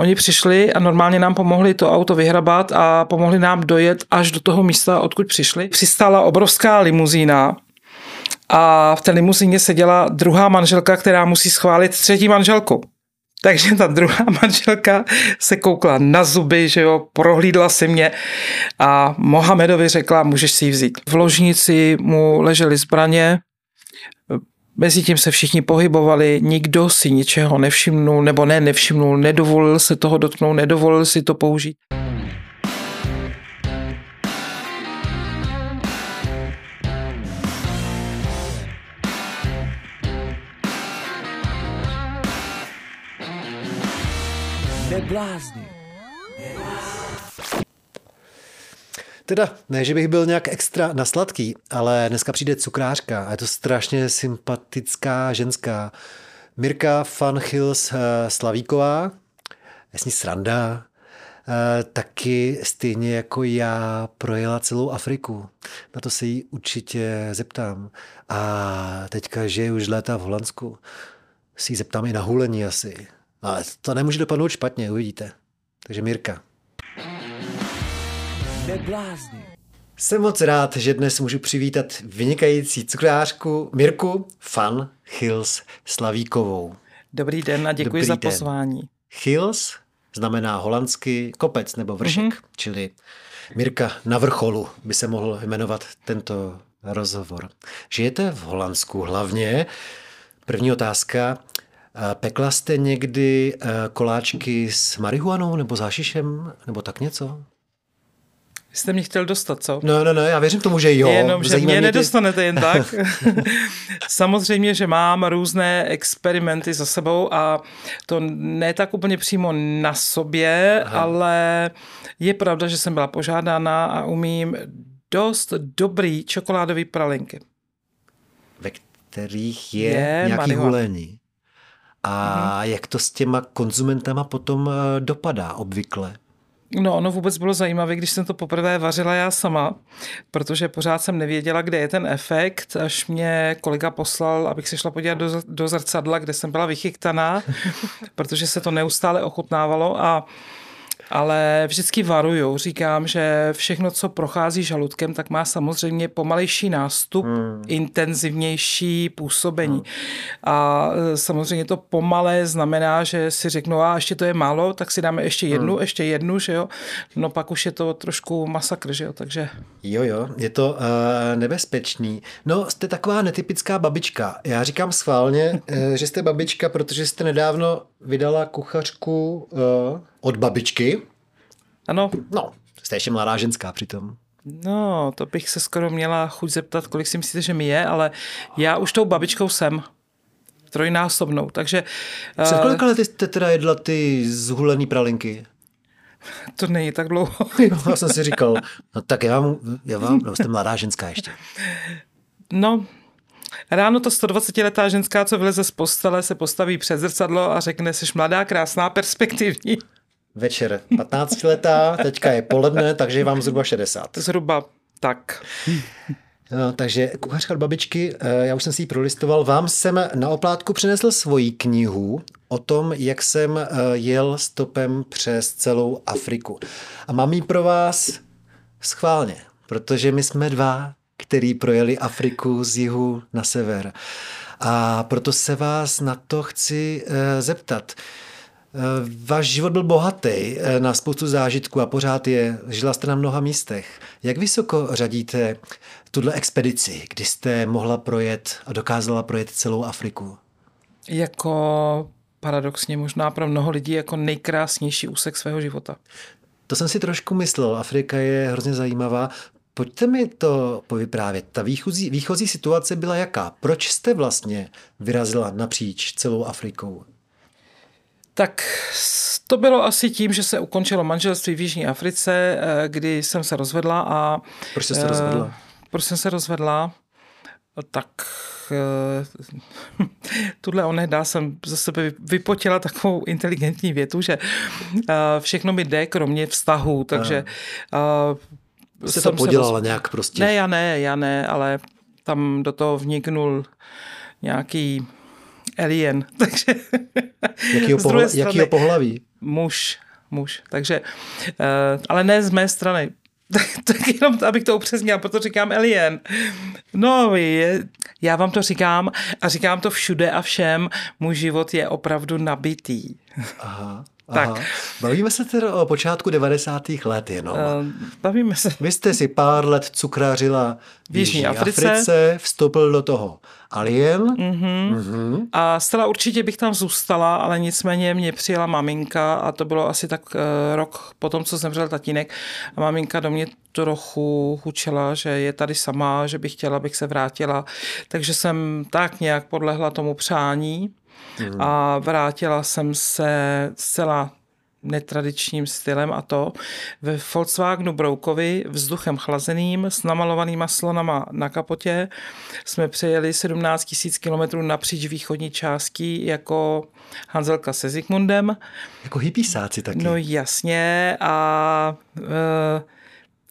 Oni přišli a normálně nám pomohli to auto vyhrabat a pomohli nám dojet až do toho místa, odkud přišli. Přistála obrovská limuzína a v té limuzíně seděla druhá manželka, která musí schválit třetí manželku. Takže ta druhá manželka se koukla na zuby, že jo, prohlídla si mě a Mohamedovi řekla, můžeš si ji vzít. V ložnici mu ležely zbraně, Mezi tím se všichni pohybovali, nikdo si ničeho nevšimnul, nebo ne nevšimnul, nedovolil se toho dotknout, nedovolil si to použít. Neblázni. Teda, ne, že bych byl nějak extra nasladký, ale dneska přijde cukrářka a je to strašně sympatická ženská. Mirka Van Hills eh, Slavíková, jasně sranda, eh, taky stejně jako já projela celou Afriku. Na to se jí určitě zeptám. A teďka žije už léta v Holandsku. Si ji zeptám i na hulení asi. Ale to nemůže dopadnout špatně, uvidíte. Takže Mirka. Neblázni. Jsem moc rád, že dnes můžu přivítat vynikající cukrářku Mirku Fan Hills Slavíkovou. Dobrý den a děkuji Dobrý za den. pozvání. Hills znamená holandsky kopec nebo vršek, mm-hmm. čili Mirka na vrcholu by se mohl jmenovat tento rozhovor. Žijete v Holandsku hlavně. První otázka. Pekla jste někdy eh, koláčky s marihuanou nebo zášišem nebo tak něco? Jste mě chtěl dostat, co? No, no, no, já věřím tomu, že jo. Jenom, že mě, mě nedostanete ty... jen tak. Samozřejmě, že mám různé experimenty za sebou a to ne tak úplně přímo na sobě, Aha. ale je pravda, že jsem byla požádána a umím dost dobrý čokoládový pralinky. Ve kterých je, je nějaký marihuana. hulení. A mhm. jak to s těma konzumentama potom eh, dopadá obvykle? No, ono vůbec bylo zajímavé, když jsem to poprvé vařila já sama, protože pořád jsem nevěděla, kde je ten efekt, až mě kolega poslal, abych se šla podívat do, do zrcadla, kde jsem byla vychyktaná, protože se to neustále ochutnávalo a ale vždycky varuju. Říkám, že všechno, co prochází žaludkem, tak má samozřejmě pomalejší nástup, hmm. intenzivnější působení. Hmm. A e, samozřejmě to pomalé znamená, že si řeknu, a ještě to je málo, tak si dáme ještě jednu, hmm. ještě jednu, že jo. No pak už je to trošku masakr, že jo, takže... Jo, jo, je to uh, nebezpečný. No, jste taková netypická babička. Já říkám schválně, uh, že jste babička, protože jste nedávno vydala kuchařku uh, od babičky. Ano. No, jste ještě mladá ženská přitom. No, to bych se skoro měla chuť zeptat, kolik si myslíte, že mi je, ale já už tou babičkou jsem trojnásobnou, takže... Před uh, kolika lety jste teda jedla ty zhulený pralinky? To není tak dlouho. jo, já jsem si říkal, no tak já vám, já vám, no jste mladá ženská ještě. No, Ráno to 120-letá ženská, co vyleze z postele, se postaví před zrcadlo a řekne, jsi mladá, krásná, perspektivní. Večer 15 letá, teďka je poledne, takže je vám zhruba 60. Zhruba tak. No, takže kuchařka od babičky, eh, já už jsem si ji prolistoval. Vám jsem na oplátku přinesl svoji knihu o tom, jak jsem eh, jel stopem přes celou Afriku. A mám ji pro vás schválně, protože my jsme dva který projeli Afriku z jihu na sever. A proto se vás na to chci eh, zeptat. Eh, váš život byl bohatý eh, na spoustu zážitků a pořád je. Žila jste na mnoha místech. Jak vysoko řadíte tuhle expedici, kdy jste mohla projet a dokázala projet celou Afriku? Jako paradoxně možná pro mnoho lidí jako nejkrásnější úsek svého života. To jsem si trošku myslel. Afrika je hrozně zajímavá. Pojďte mi to povyprávět. Ta výchozí, výchozí situace byla jaká? Proč jste vlastně vyrazila napříč celou Afrikou? Tak to bylo asi tím, že se ukončilo manželství v Jižní Africe, eh, kdy jsem se rozvedla a... Proč jste se rozvedla? Eh, proč jsem se rozvedla? Tak eh, tuhle onehda jsem za sebe vypotila takovou inteligentní větu, že všechno mi jde, kromě vztahu, takže Jste to podělala roz... nějak prostě? Ne, já ne, já ne, ale tam do toho vniknul nějaký alien. Takže jakýho, pohla, jakýho pohlaví? Muž, muž. Takže, uh, ale ne z mé strany. tak, tak jenom, abych to upřesnil, proto říkám alien. No, je, já vám to říkám a říkám to všude a všem, můj život je opravdu nabitý. Aha. Tak. Aha. Bavíme se tedy o počátku 90. let jenom. Uh, bavíme se. Vy jste si pár let cukrařila v Jižní Africe. Africe, vstoupil do toho Alien. Mm-hmm. Mm-hmm. A zcela určitě bych tam zůstala, ale nicméně mě přijela maminka a to bylo asi tak uh, rok po tom, co zemřel tatínek. A maminka do mě trochu hučela, že je tady sama, že bych chtěla, abych se vrátila. Takže jsem tak nějak podlehla tomu přání mm. a vrátila jsem se zcela netradičním stylem a to ve Volkswagenu Broukovi vzduchem chlazeným s namalovanýma slonama na kapotě jsme přejeli 17 000 km napříč východní částí jako Hanzelka se Zikmundem. Jako hypísáci taky. No jasně a e,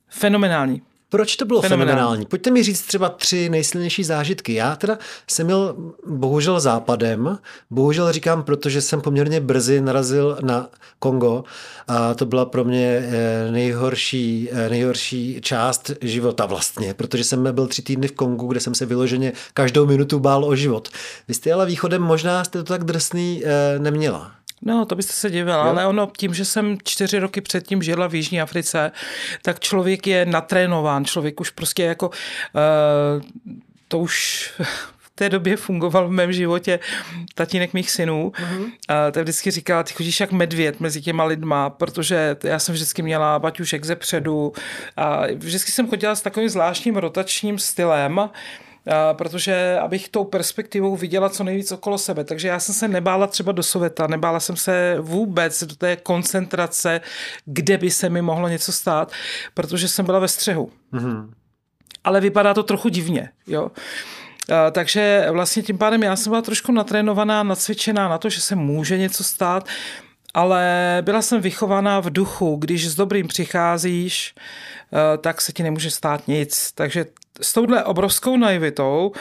fenomenální. Proč to bylo fenomenální? fenomenální? Pojďte mi říct třeba tři nejsilnější zážitky. Já teda jsem měl bohužel západem, bohužel říkám, protože jsem poměrně brzy narazil na Kongo a to byla pro mě eh, nejhorší, eh, nejhorší část života vlastně, protože jsem byl tři týdny v Kongu, kde jsem se vyloženě každou minutu bál o život. Vy jste ale východem, možná jste to tak drsný eh, neměla. No, to byste se divila, jo? ale ono tím, že jsem čtyři roky předtím žila v Jižní Africe, tak člověk je natrénován, člověk už prostě jako, uh, to už v té době fungoval v mém životě tatínek mých synů. A tak vždycky říkala, ty chodíš jak medvěd mezi těma lidma, protože já jsem vždycky měla baťušek ze předu a vždycky jsem chodila s takovým zvláštním rotačním stylem, protože abych tou perspektivou viděla co nejvíc okolo sebe. Takže já jsem se nebála třeba do Soveta, nebála jsem se vůbec do té koncentrace, kde by se mi mohlo něco stát, protože jsem byla ve střehu. Mm-hmm. Ale vypadá to trochu divně, jo. Takže vlastně tím pádem já jsem byla trošku natrénovaná, nacvičená na to, že se může něco stát, ale byla jsem vychovaná v duchu, když s dobrým přicházíš, tak se ti nemůže stát nic. Takže s touhle obrovskou naivitou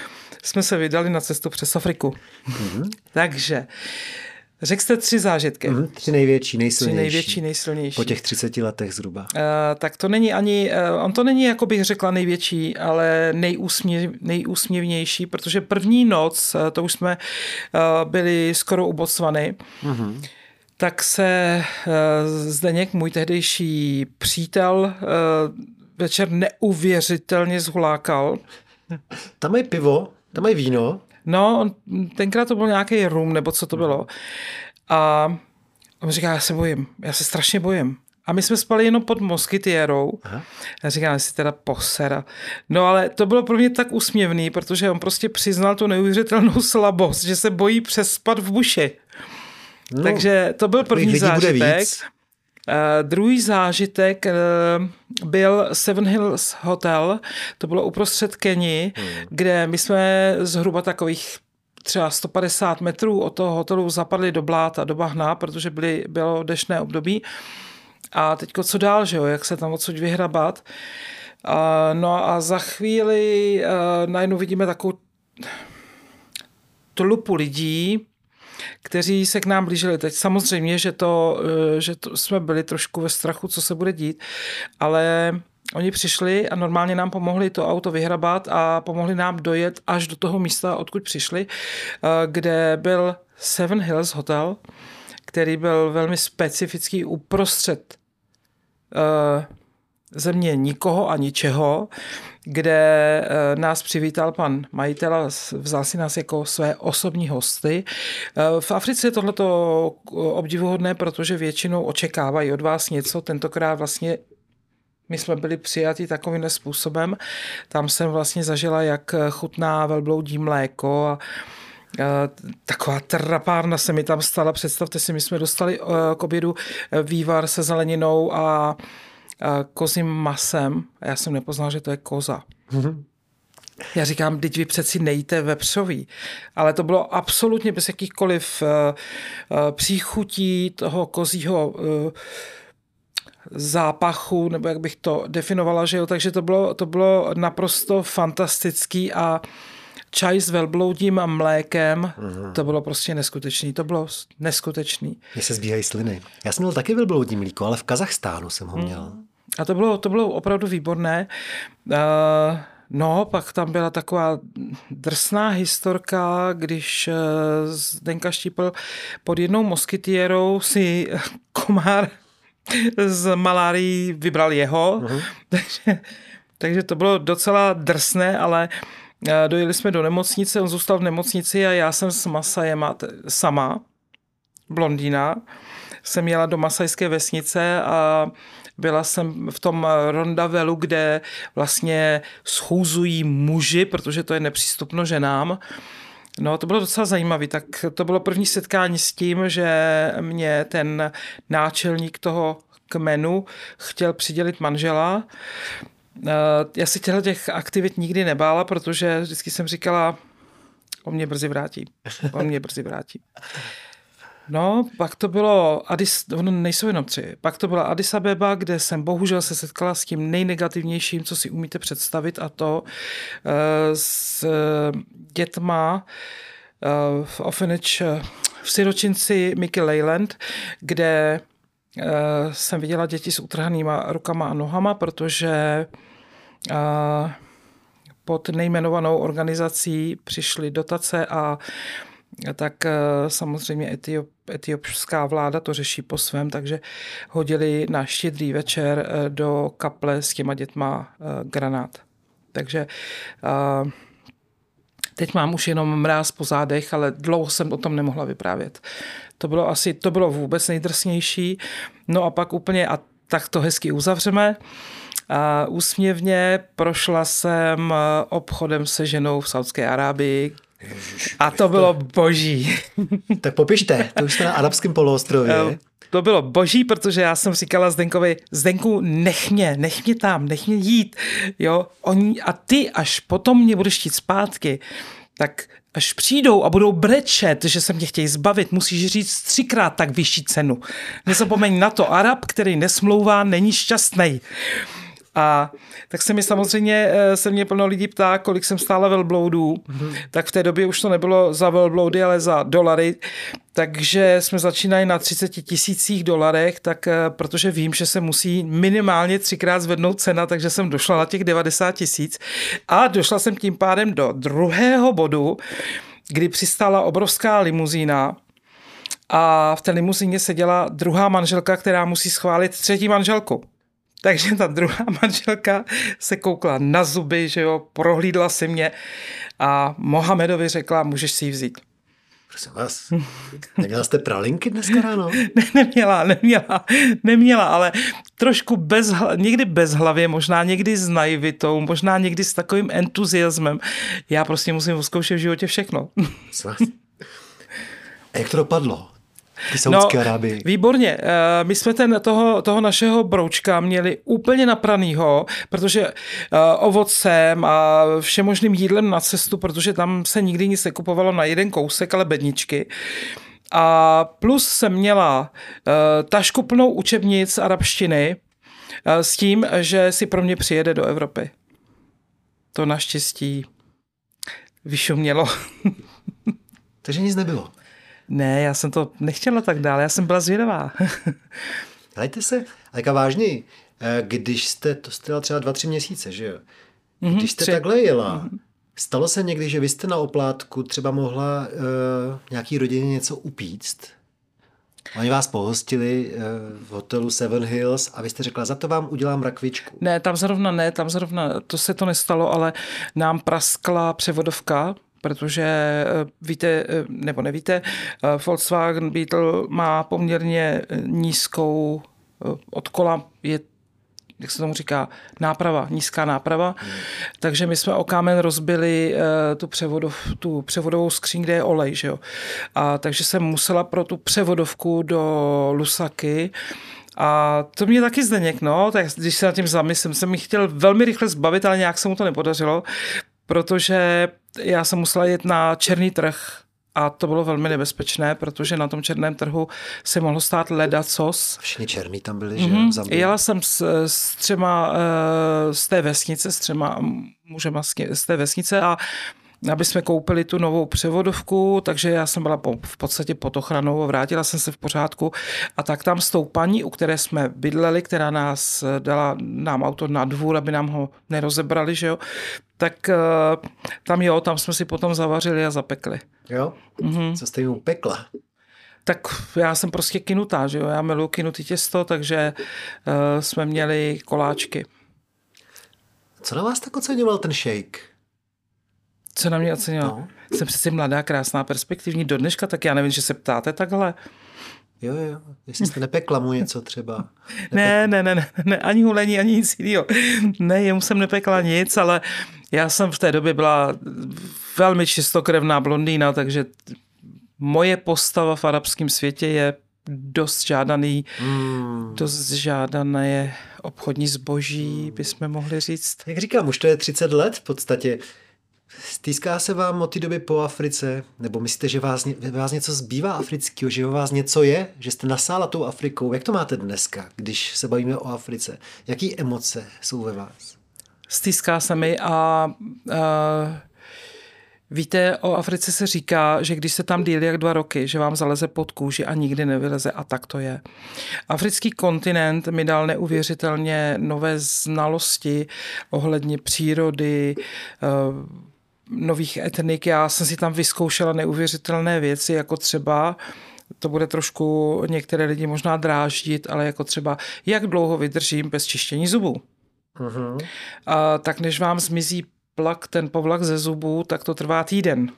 jsme se vydali na cestu přes Afriku. Mm-hmm. Takže Řekl jste tři zážitky. Mm, tři největší, nejsilnější. Tři největší, nejsilnější. Po těch 30 letech zhruba. Uh, tak to není ani, uh, on to není, jako bych řekla, největší, ale nejúsměv, nejúsměvnější, protože první noc, uh, to už jsme uh, byli skoro u Botswany, mm-hmm. tak se uh, Zdeněk, můj tehdejší přítel, uh, večer neuvěřitelně zhulákal. Tam mají pivo, tam mají víno. No, on, tenkrát to byl nějaký rum, nebo co to bylo. A on říká, já se bojím, já se strašně bojím. A my jsme spali jenom pod moskytiérou. Já říkám, jestli teda posera. No ale to bylo pro mě tak úsměvný, protože on prostě přiznal tu neuvěřitelnou slabost, že se bojí přespat v buši. No, Takže to byl první zážitek. víc. Uh, druhý zážitek uh, byl Seven Hills Hotel, to bylo uprostřed Keni, hmm. kde my jsme zhruba takových třeba 150 metrů od toho hotelu zapadli do bláta, do bahna, protože byly, bylo dešné období. A teďko co dál, že jo, jak se tam odsud vyhrabat. Uh, no a za chvíli uh, najednou vidíme takovou tlupu lidí, kteří se k nám blížili. Teď samozřejmě, že, to, eh, že to jsme byli trošku ve strachu, co se bude dít, ale Oni přišli a normálně nám pomohli to auto vyhrabat a pomohli nám dojet až do toho místa, odkud přišli, eh, kde byl Seven Hills Hotel, který byl velmi specifický uprostřed eh, země nikoho a ničeho, kde eh, nás přivítal pan majitel a vzal si nás jako své osobní hosty. Eh, v Africe je tohleto obdivuhodné, protože většinou očekávají od vás něco, tentokrát vlastně my jsme byli přijati takovým způsobem. Tam jsem vlastně zažila, jak chutná velbloudí mléko a taková trapárna se mi tam stala. Představte si, my jsme dostali eh, k obědu vývar se zeleninou a kozím masem a já jsem nepoznal, že to je koza. Já říkám, teď vy přeci nejte vepřový. Ale to bylo absolutně bez jakýchkoliv uh, uh, příchutí toho kozího uh, zápachu, nebo jak bych to definovala, že jo, takže to bylo, to bylo naprosto fantastický a čaj s velbloudím a mlékem, mm-hmm. to bylo prostě neskutečný, to bylo neskutečný. Mně se zbíhají sliny. Já jsem měl taky velbloudí mlíko, ale v Kazachstánu jsem ho měl. Mm. A to bylo, to bylo opravdu výborné. Uh, No, pak tam byla taková drsná historka, když Zdenka Štípl pod jednou moskytiérou si komár z malárií vybral jeho, uh-huh. takže, takže to bylo docela drsné, ale dojeli jsme do nemocnice, on zůstal v nemocnici a já jsem s Masajema sama, blondýna, jsem jela do Masajské vesnice a byla jsem v tom rondavelu, kde vlastně schůzují muži, protože to je nepřístupno ženám. No, to bylo docela zajímavé. Tak to bylo první setkání s tím, že mě ten náčelník toho kmenu chtěl přidělit manžela. Eh, já si těchto těch aktivit nikdy nebála, protože vždycky jsem říkala, on mě brzy vrátí. On mě brzy vrátí. No, pak to bylo, Addis, ono nejsou jenom tři, pak to byla Addis Abeba, kde jsem bohužel se setkala s tím nejnegativnějším, co si umíte představit a to uh, s dětma uh, v orphanage, v siročinci Mickey Leyland, kde uh, jsem viděla děti s utrhanýma rukama a nohama, protože uh, pod nejmenovanou organizací přišly dotace a tak eh, samozřejmě Etiop, etiopská vláda to řeší po svém, takže hodili na štědrý večer eh, do kaple s těma dětma eh, granát. Takže teď mám už jenom mráz po zádech, ale dlouho jsem o tom nemohla vyprávět. To bylo asi, to bylo vůbec nejdrsnější. No a pak úplně, a tak to hezky uzavřeme, a úsměvně prošla jsem obchodem se ženou v Saudské Arábii, Ježiš, a to bylo boží. Tak popište, to už jste na arabském poloostrově. To bylo boží, protože já jsem říkala Zdenkovi, Zdenku, nech mě, nech mě tam, nech mě jít. Jo, oni, a ty, až potom mě budeš chtít zpátky, tak až přijdou a budou brečet, že se mě chtějí zbavit, musíš říct třikrát tak vyšší cenu. Nezapomeň na to, Arab, který nesmlouvá, není šťastný. A tak se mi samozřejmě, eh, se mě plno lidí ptá, kolik jsem stála velbloudů, mm-hmm. tak v té době už to nebylo za velbloudy, ale za dolary, takže jsme začínali na 30 tisících dolarech, tak eh, protože vím, že se musí minimálně třikrát zvednout cena, takže jsem došla na těch 90 tisíc a došla jsem tím pádem do druhého bodu, kdy přistála obrovská limuzína, a v té limuzíně seděla druhá manželka, která musí schválit třetí manželku. Takže ta druhá manželka se koukla na zuby, že jo, prohlídla si mě a Mohamedovi řekla, můžeš si ji vzít. Prosím vás, neměla jste pralinky dneska ráno? ne, neměla, neměla, neměla, ale trošku bez, někdy bez hlavě, možná někdy s naivitou, možná někdy s takovým entuziasmem. Já prostě musím zkoušet v životě všechno. A jak to dopadlo? No, Arábii. Výborně. Eh, my jsme ten, toho, toho našeho broučka měli úplně napranýho, protože uh, ovocem a všemožným jídlem na cestu, protože tam se nikdy nic nekupovalo na jeden kousek, ale bedničky. A plus jsem měla uh, tašku plnou učebnic arabštiny s tím, že si pro mě přijede do Evropy. To naštěstí vyšumělo. Takže nic nebylo. Ne, já jsem to nechtěla tak dále, já jsem byla zvědavá. Hejte se, ale vážně, eh, když jste, to jste třeba dva, tři měsíce, že jo? Mhm, když jste tři. takhle jela, mm-hmm. stalo se někdy, že vy jste na oplátku třeba mohla uh, nějaký rodině něco upíct? Oni vás pohostili uh, v hotelu Seven Hills a vy jste řekla, za to vám udělám rakvičku. Ne, tam zrovna ne, tam zrovna, to se to nestalo, ale nám praskla převodovka, protože eh, víte, eh, nebo nevíte, eh, Volkswagen Beetle má poměrně nízkou od kola je jak se tomu říká, náprava, nízká náprava. Hmm. Takže my jsme o kámen rozbili tu, převodov, tu převodovou skříň, kde je olej. Že jo? A takže jsem musela pro tu převodovku do Lusaky a to mě taky Zdeněk, no, tak když se nad tím zamyslím, jsem mi chtěl velmi rychle zbavit, ale nějak se mu to nepodařilo, protože já jsem musela jet na černý trh a to bylo velmi nebezpečné, protože na tom černém trhu se mohlo stát ledacos. Všichni černí tam byli, mm-hmm. že? Jela jsem s, s třema eh, z té vesnice, s třema mužema z té vesnice a aby jsme koupili tu novou převodovku, takže já jsem byla po, v podstatě pod ochranou, vrátila jsem se v pořádku a tak tam s tou paní, u které jsme bydleli, která nás dala nám auto na dvůr, aby nám ho nerozebrali, že jo, tak uh, tam jo, tam jsme si potom zavařili a zapekli. Jo? Mm-hmm. Co jste jim pekla? Tak já jsem prostě kinutá, že jo, já miluji kinutý těsto, takže uh, jsme měli koláčky. Co na vás tak oceňoval ten shake? Co na mě oceňoval? No. Jsem přece mladá, krásná, perspektivní do dneška, tak já nevím, že se ptáte takhle. Jo, jo, jestli jste nepekla mu něco třeba. Ne, ne, ne, ne, ne, ani hulení, ani nic jiného. Ne, jemu jsem nepekla nic, ale já jsem v té době byla velmi čistokrevná blondýna, takže moje postava v arabském světě je dost žádaný, hmm. dost žádané je obchodní zboží, hmm. bychom mohli říct. Jak říkám, už to je 30 let v podstatě. Stýská se vám od té doby po Africe? Nebo myslíte, že vás, vás něco zbývá afrického, že vás něco je, že jste nasála tou Afrikou? Jak to máte dneska, když se bavíme o Africe? Jaký emoce jsou ve vás? Stýská se mi a, a Víte, o Africe se říká, že když se tam dílí jak dva roky, že vám zaleze pod kůži a nikdy nevyleze a tak to je. Africký kontinent mi dal neuvěřitelně nové znalosti ohledně přírody, eh, nových etnik. Já jsem si tam vyzkoušela neuvěřitelné věci, jako třeba to bude trošku některé lidi možná dráždit, ale jako třeba, jak dlouho vydržím bez čištění zubů. Uh-huh. A, tak než vám zmizí plak, ten povlak ze zubů, tak to trvá týden.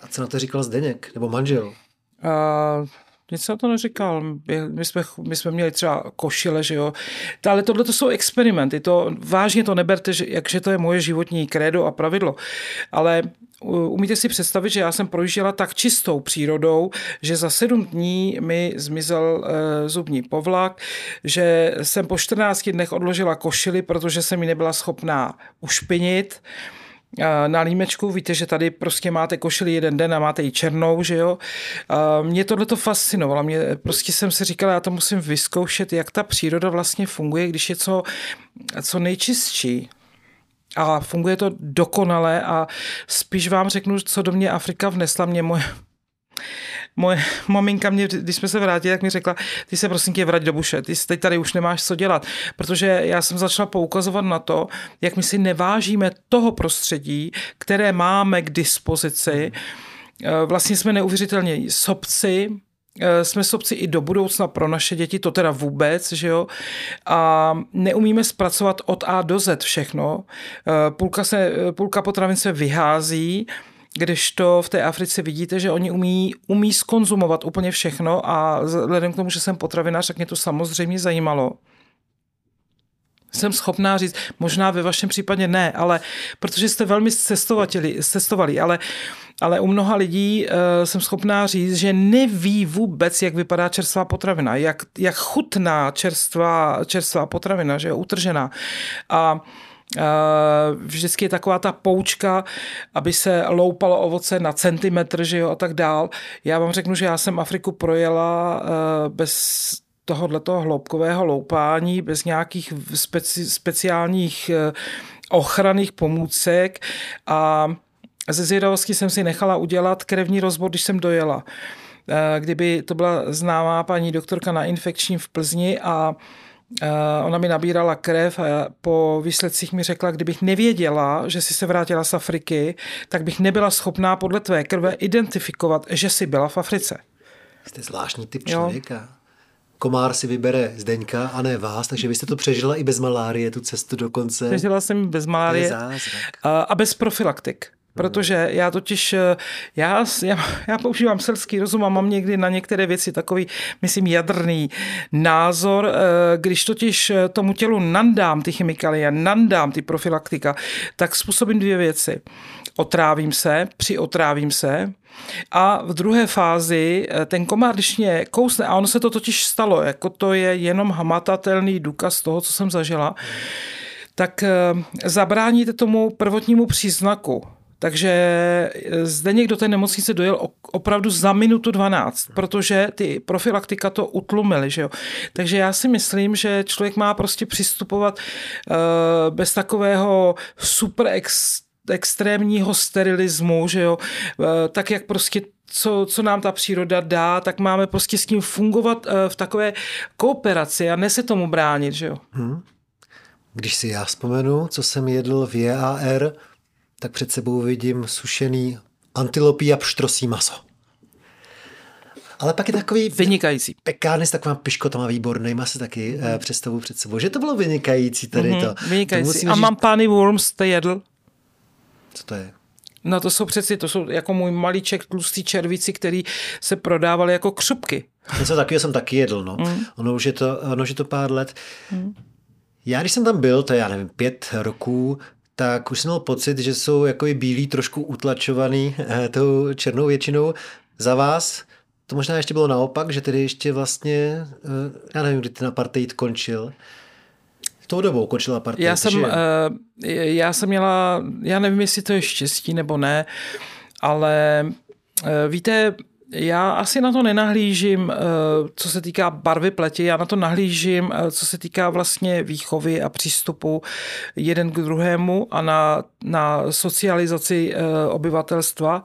A co na to říkal Zdeněk, nebo manžel? A, nic jsem to neříkal. My jsme, my jsme měli třeba košile, že jo. Ale tohle to jsou experimenty. To, vážně to neberte, že, jakže to je moje životní krédo a pravidlo. Ale umíte si představit, že já jsem projížděla tak čistou přírodou, že za sedm dní mi zmizel e, zubní povlak, že jsem po 14 dnech odložila košily, protože jsem mi nebyla schopná ušpinit na límečku. Víte, že tady prostě máte košili jeden den a máte ji černou, že jo. Mě tohle to fascinovalo. Mě, prostě jsem si říkala, já to musím vyzkoušet, jak ta příroda vlastně funguje, když je co, co nejčistší a funguje to dokonale a spíš vám řeknu, co do mě Afrika vnesla. Mě moje, moje maminka mě, když jsme se vrátili, tak mi řekla, ty se prosím tě vrať do buše, ty teď tady už nemáš co dělat, protože já jsem začala poukazovat na to, jak my si nevážíme toho prostředí, které máme k dispozici. Vlastně jsme neuvěřitelně sobci, Eh, jsme sobci i do budoucna pro naše děti, to teda vůbec, že jo, a neumíme zpracovat od A do Z všechno. Eh, půlka, se, půlka potravin se vyhází, když to v té Africe vidíte, že oni umí, umí skonzumovat úplně všechno a vzhledem k tomu, že jsem potravinář, tak mě to samozřejmě zajímalo jsem schopná říct, možná ve vašem případě ne, ale protože jste velmi cestovali, ale ale u mnoha lidí uh, jsem schopná říct, že neví vůbec, jak vypadá čerstvá potravina, jak, jak chutná čerstvá, čerstvá potravina, že je utržená. A Uh, vždycky je taková ta poučka, aby se loupalo ovoce na centimetr, že jo, a tak dál. Já vám řeknu, že já jsem Afriku projela uh, bez tohoto hloubkového loupání, bez nějakých speci, speciálních uh, ochranných pomůcek a ze zvědavosti jsem si nechala udělat krevní rozbor, když jsem dojela. Eh, kdyby to byla známá paní doktorka na infekčním v Plzni a eh, ona mi nabírala krev a po výsledcích mi řekla, kdybych nevěděla, že jsi se vrátila z Afriky, tak bych nebyla schopná podle tvé krve identifikovat, že jsi byla v Africe. Jste zvláštní typ člověka. Jo. Komár si vybere Zdeňka a ne vás, takže vy jste to přežila i bez malárie, tu cestu dokonce. Přežila jsem bez malárie a, a bez profilaktik. Protože já totiž, eh, já, já, já používám selský rozum a mám někdy na některé věci takový, myslím, jadrný názor. Eh, když totiž eh, tomu tělu nandám ty chemikálie, nandám ty profilaktika, tak způsobím dvě věci. Otrávím se, přiotrávím se, a v druhé fázi ten komár, když mě kousne, a ono se to totiž stalo, jako to je jenom hmatatelný důkaz toho, co jsem zažila, tak zabráníte tomu prvotnímu příznaku. Takže eh, zde někdo do té nemocnice dojel opravdu za minutu 12, protože ty profilaktika to utlumily. Že jo? Takže já si myslím, že člověk má prostě přistupovat uh, bez takového super ex extrémního sterilismu, že jo, eh, tak jak prostě co, co nám ta příroda dá, tak máme prostě s tím fungovat eh, v takové kooperaci a ne se tomu bránit, že jo. Hmm. Když si já vzpomenu, co jsem jedl v JAR, tak před sebou vidím sušený antilopí a pštrosí maso. Ale pak je takový... Vynikající. Pekárny s takovým piškotama výbornýma se taky mm. představu před sebou, že to bylo vynikající tady mm-hmm, to. Vynikající. To a říct... mám pány Worms, jste jedl? Co to je? No to jsou přeci, to jsou jako můj malíček tlustý červíci, který se prodávali jako křupky. Něco takového jsem taky jedl, no. Mm. Ono už je to, ono už je to pár let. Mm. Já, když jsem tam byl, to je, já nevím, pět roků, tak už jsem měl pocit, že jsou jako i bílí trošku utlačovaný eh, tou černou většinou. Za vás to možná ještě bylo naopak, že tedy ještě vlastně, eh, já nevím, kdy ten apartheid končil, tou dobou končil apartheid. Já jsem, že... uh, já jsem měla, já nevím, jestli to je štěstí nebo ne, ale uh, víte, já asi na to nenahlížím, co se týká barvy pleti, já na to nahlížím, co se týká vlastně výchovy a přístupu jeden k druhému a na, na socializaci obyvatelstva.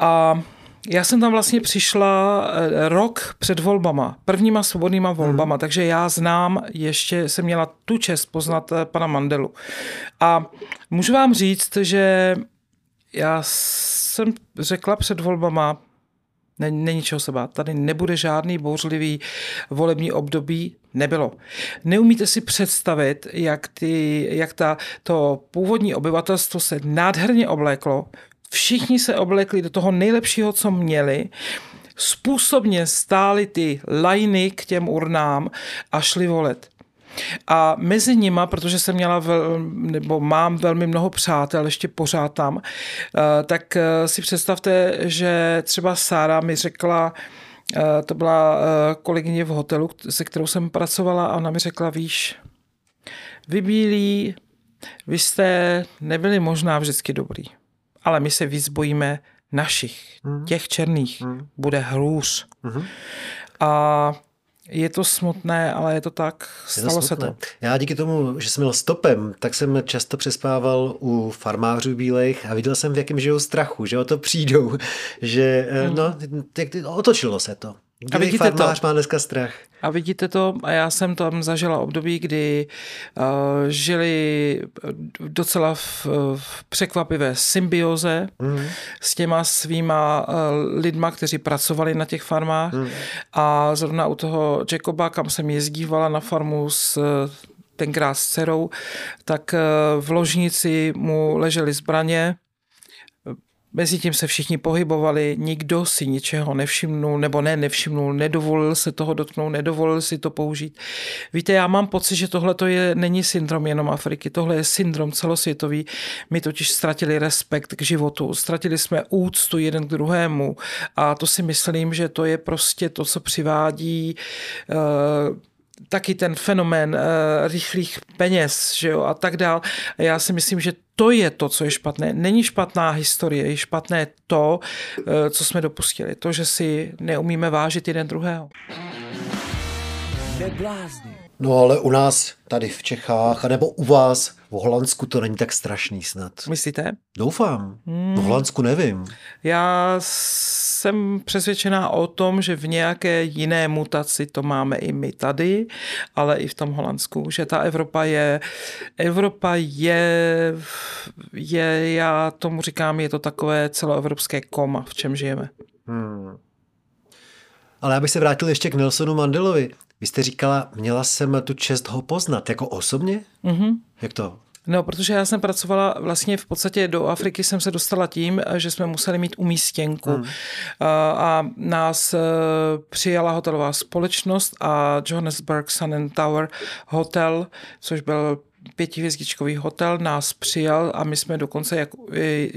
A já jsem tam vlastně přišla eh, rok před volbama, prvníma svobodnýma volbama, hmm. takže já znám, ještě jsem měla tu čest poznat eh, pana Mandelu. A můžu vám říct, že já jsem řekla před volbama, Není čeho se bát. Tady nebude žádný bouřlivý volební období. Nebylo. Neumíte si představit, jak, ty, jak ta, to původní obyvatelstvo se nádherně obléklo, Všichni se oblekli do toho nejlepšího, co měli. Způsobně stály ty lajny k těm urnám a šli volet. A mezi nima, protože jsem měla, vel, nebo mám velmi mnoho přátel, ještě pořád tam, eh, tak eh, si představte, že třeba Sára mi řekla, eh, to byla kolegyně v hotelu, se kterou jsem pracovala a ona mi řekla, víš, vy bílí, vy jste nebyli možná vždycky dobrý ale my se víc bojíme našich, mm. těch černých. Mm. Bude hrůř. Mm. A je to smutné, ale je to tak, stalo to se to. Já díky tomu, že jsem měl stopem, tak jsem často přespával u farmářů bílejch a viděl jsem, v jakém žijou strachu, že o to přijdou, že mm. no, otočilo se to. A vidíte farmář to. má dneska strach. A vidíte to, a já jsem tam zažila období, kdy uh, žili docela v, v překvapivé symbioze mm. s těma svýma uh, lidma, kteří pracovali na těch farmách. Mm. A zrovna u toho Jacoba, kam jsem jezdívala na farmu s tenkrát s dcerou, tak v ložnici mu ležely zbraně, Mezi tím se všichni pohybovali, nikdo si ničeho nevšimnul, nebo ne, nevšimnul, nedovolil se toho dotknout, nedovolil si to použít. Víte, já mám pocit, že tohle to je, není syndrom jenom Afriky, tohle je syndrom celosvětový. My totiž ztratili respekt k životu, ztratili jsme úctu jeden k druhému a to si myslím, že to je prostě to, co přivádí uh, taky ten fenomén uh, rychlých peněz že jo, a tak dál. Já si myslím, že to je to, co je špatné. Není špatná historie, je špatné to, uh, co jsme dopustili. To, že si neumíme vážit jeden druhého. No ale u nás tady v Čechách, nebo u vás v Holandsku to není tak strašný snad. Myslíte? Doufám. Hmm. V Holandsku nevím. Já jsem přesvědčená o tom, že v nějaké jiné mutaci to máme i my tady, ale i v tom Holandsku, že ta Evropa je, Evropa je, je já tomu říkám, je to takové celoevropské koma, v čem žijeme. Hmm. Ale já bych se vrátil ještě k Nelsonu Mandelovi. Vy jste říkala, měla jsem tu čest ho poznat, jako osobně? Mm-hmm. Jak to? No, protože já jsem pracovala vlastně v podstatě do Afriky jsem se dostala tím, že jsme museli mít umístěnku. Hmm. A nás e, přijala hotelová společnost a Johannesburg Sun and Tower Hotel, což byl pětihvězdičkový hotel nás přijal a my jsme dokonce jako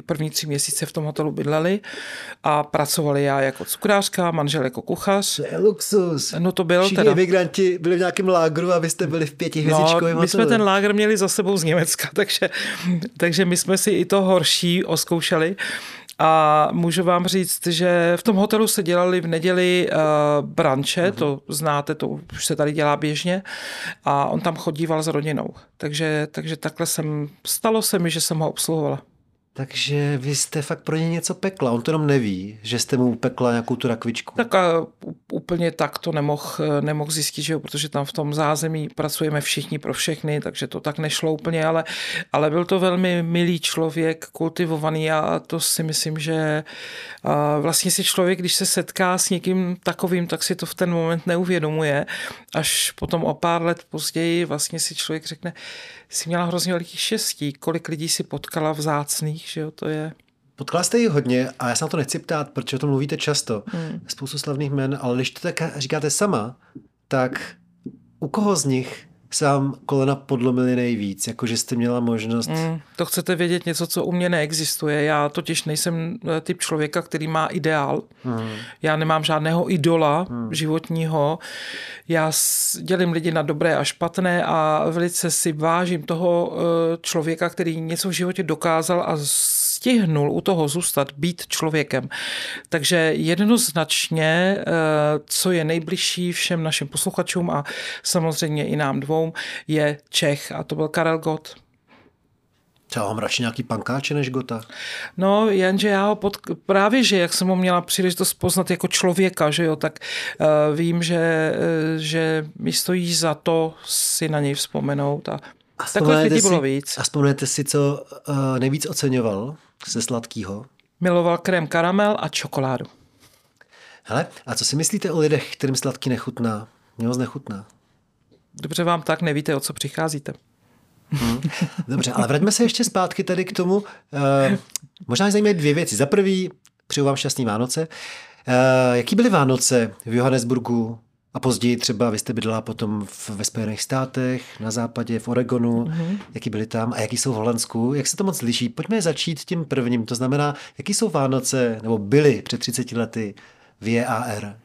první tři měsíce v tom hotelu bydleli a pracovali já jako cukrářka, manžel jako kuchař. To je luxus. No to byl Všichni teda. migranti byli v nějakém lágru a vy jste byli v pětihvězdičkovém no, my jsme ten lágr měli za sebou z Německa, takže, takže my jsme si i to horší oskoušeli. A můžu vám říct, že v tom hotelu se dělali v neděli uh, branče, mm-hmm. to znáte, to už se tady dělá běžně, a on tam chodíval s rodinou. Takže, takže takhle jsem, stalo se mi, že jsem ho obsluhovala. Takže vy jste fakt pro ně něco pekla. On to jenom neví, že jste mu pekla nějakou tu rakvičku. Tak a úplně tak to nemohl nemoh zjistit, že jo, protože tam v tom zázemí pracujeme všichni pro všechny, takže to tak nešlo úplně, ale, ale byl to velmi milý člověk, kultivovaný a to si myslím, že vlastně si člověk, když se setká s někým takovým, tak si to v ten moment neuvědomuje. Až potom o pár let později vlastně si člověk řekne, jsi měla hrozně veliký štěstí, kolik lidí si potkala vzácných, že jo, to je... Potkala jste ji hodně a já se na to nechci ptát, protože o tom mluvíte často. Hmm. Spoustu slavných men, ale když to tak říkáte sama, tak u koho z nich se vám kolena podlomily nejvíc, jakože jste měla možnost... Mm, to chcete vědět něco, co u mě neexistuje. Já totiž nejsem eh, typ člověka, který má ideál. Mm. Já nemám žádného idola mm. životního. Já dělím lidi na dobré a špatné a velice si vážím toho eh, člověka, který něco v životě dokázal a stihnul u toho zůstat, být člověkem. Takže jednoznačně, eh, co je nejbližší všem našim posluchačům a samozřejmě i nám dvou, je Čech a to byl Karel Gott. Já mám radši nějaký pankáče než Gota. No, jenže já ho pod, právě, že jak jsem ho měla příležitost poznat jako člověka, že jo, tak uh, vím, že, uh, že mi stojí za to si na něj vzpomenout a, a takových lidí bylo víc. A vzpomenete si, co uh, nejvíc oceňoval ze sladkého? Miloval krém karamel a čokoládu. Hele, a co si myslíte o lidech, kterým sladký nechutná? Mě moc nechutná. Dobře vám tak, nevíte, o co přicházíte. Hmm. Dobře, ale vraťme se ještě zpátky tady k tomu. Uh, možná zajímají dvě věci. Za prvý, přeju vám šťastný Vánoce. Uh, jaký byly Vánoce v Johannesburgu a později třeba vy jste bydlela potom v, ve Spojených státech, na západě, v Oregonu, mm-hmm. jaký byly tam a jaký jsou v Holandsku, jak se to moc liší. Pojďme začít tím prvním, to znamená, jaký jsou Vánoce, nebo byly před 30 lety v JAR?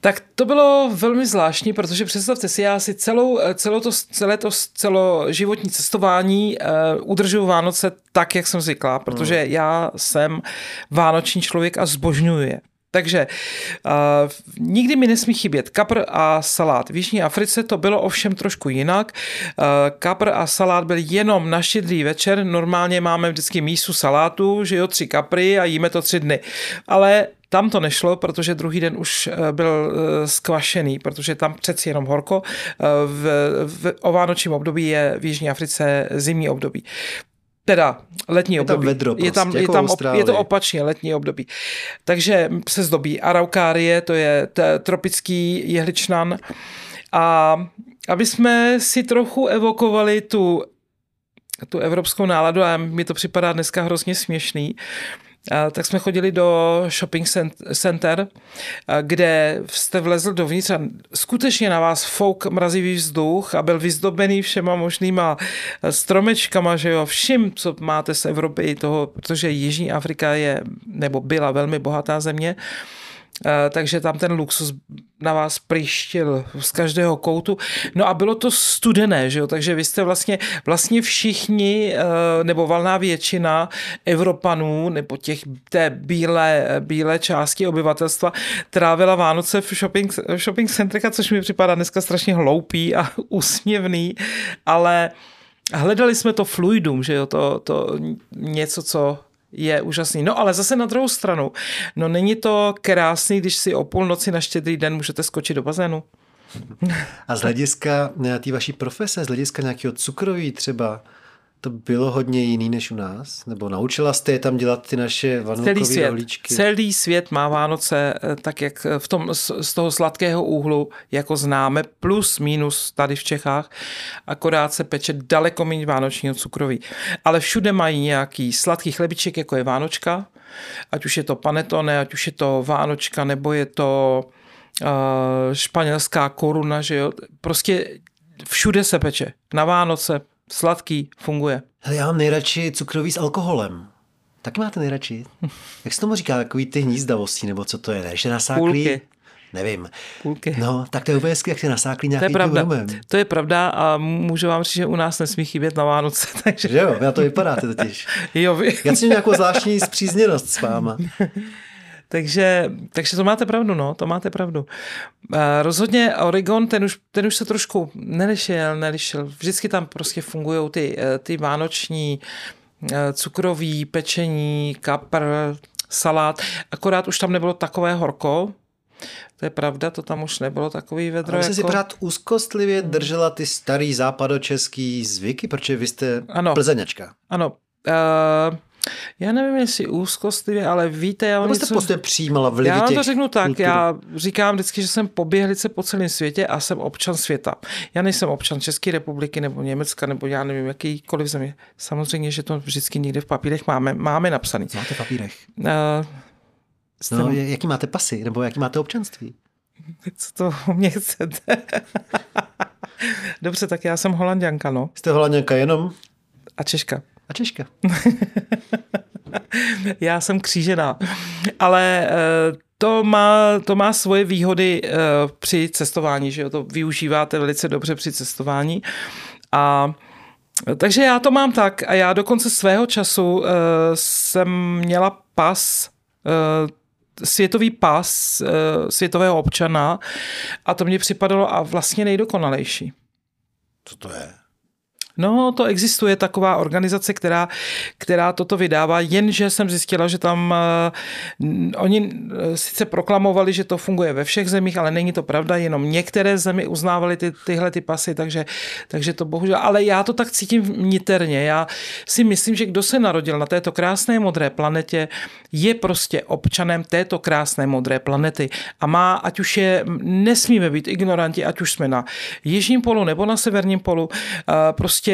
Tak to bylo velmi zvláštní, protože představte si, já si celou, celou to, celé to celoživotní cestování uh, udržuju Vánoce tak, jak jsem zvykla, protože mm. já jsem vánoční člověk a zbožňuji je. Takže uh, nikdy mi nesmí chybět kapr a salát. V Jižní Africe to bylo ovšem trošku jinak. Uh, kapr a salát byl jenom na štědrý večer. Normálně máme vždycky mísu salátu, že jo, tři kapry a jíme to tři dny. Ale tam to nešlo, protože druhý den už byl skvašený, protože tam přeci jenom horko. V, v, o vánočním období je v Jižní Africe zimní období. Teda letní je období. Tam vedro prostě, je, tam, jako je, tam, je to opačně letní období. Takže se zdobí araukárie, to je t- tropický jehličnan. A aby jsme si trochu evokovali tu, tu evropskou náladu, a mi to připadá dneska hrozně směšný, tak jsme chodili do shopping center, kde jste vlezl dovnitř a skutečně na vás fouk mrazivý vzduch a byl vyzdobený všema možnýma stromečkama, že jo, vším, co máte z Evropy, toho, protože Jižní Afrika je, nebo byla velmi bohatá země, takže tam ten luxus na vás prištil z každého koutu. No a bylo to studené, že jo? takže vy jste vlastně, vlastně všichni, eh, nebo valná většina Evropanů, nebo těch té bílé, bílé části obyvatelstva trávila Vánoce v shopping, v shopping centrech, což mi připadá dneska strašně hloupý a úsměvný, ale hledali jsme to fluidum, že jo, to, to něco, co je úžasný. No ale zase na druhou stranu, no není to krásný, když si o půlnoci na štědrý den můžete skočit do bazénu. A z hlediska eh, té vaší profese, z hlediska nějakého cukroví třeba, to bylo hodně jiný než u nás? Nebo naučila jste je tam dělat ty naše vanilkové celý rohlíčky? Celý svět má Vánoce eh, tak, jak v tom, z toho sladkého úhlu, jako známe, plus minus tady v Čechách, akorát se peče daleko méně vánočního cukroví. Ale všude mají nějaký sladký chlebiček, jako je Vánočka, ať už je to panetone, ať už je to Vánočka, nebo je to uh, španělská koruna, že jo, prostě všude se peče. Na Vánoce, sladký, funguje. Hele, já mám nejradši cukrový s alkoholem. Taky máte nejradši? Jak se tomu říká, takový ty hnízdavosti, nebo co to je, ne? Že nasáklý? Půlky. Nevím. Půlky. No, tak to je úplně jak se nasáklý nějaký to je pravda. To je pravda a můžu vám říct, že u nás nesmí chybět na Vánoce. Takže... Že jo, já to vypadáte totiž. jo, vy... Já jsem nějakou zvláštní zpřízněnost s váma. Takže, takže to máte pravdu, no, to máte pravdu. Uh, rozhodně Oregon, ten už, ten už se trošku nelišil, nelišil. Vždycky tam prostě fungují ty, eh, ty vánoční eh, cukrový, pečení, kapr, salát, akorát už tam nebylo takové horko, to je pravda, to tam už nebylo takový vedro. Ale jako... si pořád úzkostlivě držela ty starý západočeský zvyky, protože vy jste ano. plzeňačka. Ano. Uh, já nevím, jestli úzkostlivě, ale víte, já Nebo jste něco... prostě přijímala vlivy Já vám to řeknu tak, kultur. já říkám vždycky, že jsem poběhlice po celém světě a jsem občan světa. Já nejsem občan České republiky nebo Německa nebo já nevím, jakýkoliv země. Samozřejmě, že to vždycky někde v papírech máme, máme napsaný. Co máte v papírech? Uh, jste, No, jaký máte pasy, nebo jaký máte občanství? co to o mě chcete? Dobře, tak já jsem holanděnka, no. Jste holanděnka jenom A Češka. A Češka. Já jsem křížená. Ale eh, to má, to má svoje výhody eh, při cestování, že jo? to využíváte velice dobře při cestování. A takže já to mám tak a já do konce svého času uh, jsem měla pas, uh, světový pas uh, světového občana a to mě připadalo a vlastně nejdokonalejší. Co to je? No, to existuje taková organizace, která, která toto vydává, jenže jsem zjistila, že tam uh, oni sice proklamovali, že to funguje ve všech zemích, ale není to pravda, jenom některé zemi uznávaly ty, tyhle ty pasy, takže, takže to bohužel, ale já to tak cítím niterně. Já si myslím, že kdo se narodil na této krásné modré planetě, je prostě občanem této krásné modré planety a má, ať už je, nesmíme být ignoranti, ať už jsme na jižním polu nebo na severním polu, uh, prostě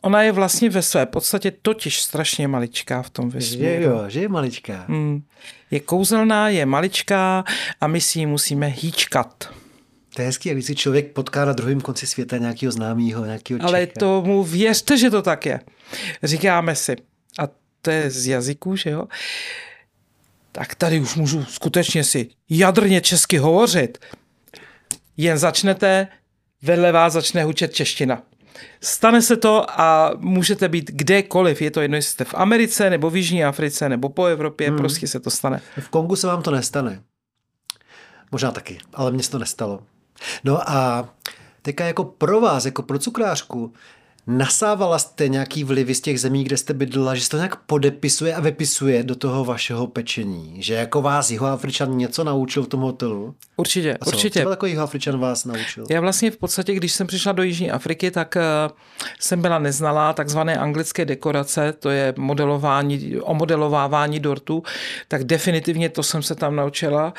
ona je vlastně ve své podstatě totiž strašně maličká v tom vesmíru. Že jo, že je maličká. Hmm. Je kouzelná, je maličká a my si ji musíme hýčkat. To je hezký, když si člověk potká na druhém konci světa nějakého známého, nějakého Čecha. Ale tomu věřte, že to tak je. Říkáme si, a to je z jazyku, že jo, tak tady už můžu skutečně si jadrně česky hovořit. Jen začnete, vedle vás začne hučet čeština. Stane se to a můžete být kdekoliv. Je to jedno, jestli jste v Americe, nebo v Jižní Africe, nebo po Evropě, hmm. prostě se to stane. V Kongu se vám to nestane. Možná taky, ale mně se to nestalo. No a teďka jako pro vás, jako pro cukrářku, nasávala jste nějaký vlivy z těch zemí, kde jste bydlela, že se to nějak podepisuje a vypisuje do toho vašeho pečení? Že jako vás Jihoafričan něco naučil v tom hotelu? Určitě, a co? určitě. Co jako Jihoafričan vás naučil? Já vlastně v podstatě, když jsem přišla do Jižní Afriky, tak uh, jsem byla neznalá takzvané anglické dekorace, to je modelování, omodelovávání dortu, tak definitivně to jsem se tam naučila.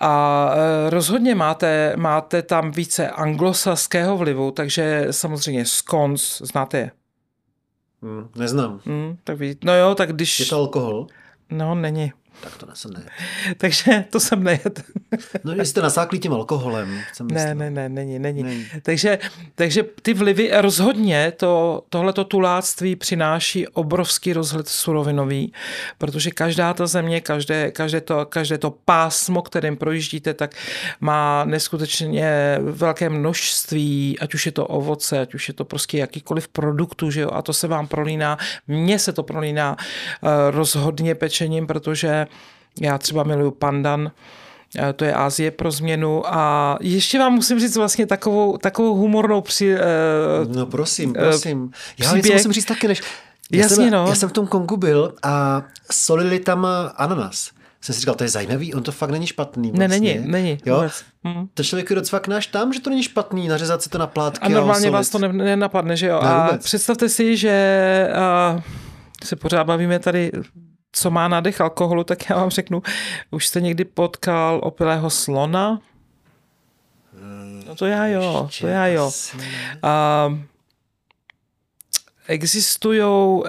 A rozhodně máte, máte tam více anglosaského vlivu, takže samozřejmě scones, znáte je? Hmm, neznám. Hmm, tak ví, no jo, tak když... Je to alkohol? No, není. Tak to jsem nejet. Takže to jsem nejet. no, jste nasáklý tím alkoholem. Jsem ne, ne, ne, není, není. není. Takže, takže ty vlivy rozhodně to, tohleto tuláctví přináší obrovský rozhled surovinový, protože každá ta země, každé, každé, to, každé to pásmo, kterým projíždíte, tak má neskutečně velké množství, ať už je to ovoce, ať už je to prostě jakýkoliv produktu, že jo, a to se vám prolíná, mně se to prolíná uh, rozhodně pečením, protože já třeba miluju pandan, to je Ázie pro změnu a ještě vám musím říct vlastně takovou, takovou humornou při... No prosím, prosím. Já něco musím říct taky, než... Já Jasně, jsem, no. Já jsem v tom Kongu byl a solili tam ananas. Jsem si říkal, to je zajímavý, on to fakt není špatný. Vlastně. Ne, není, není. Jo? Hmm. To člověk docvaknáš tam, že to není špatný, nařezat si to na plátky a normálně a vás to nenapadne, že jo. Ne, a představte si, že a, se pořád bavíme tady co má nádech alkoholu, tak já vám řeknu, už jste někdy potkal opilého slona? No to já jo, to já jo. A, existujou,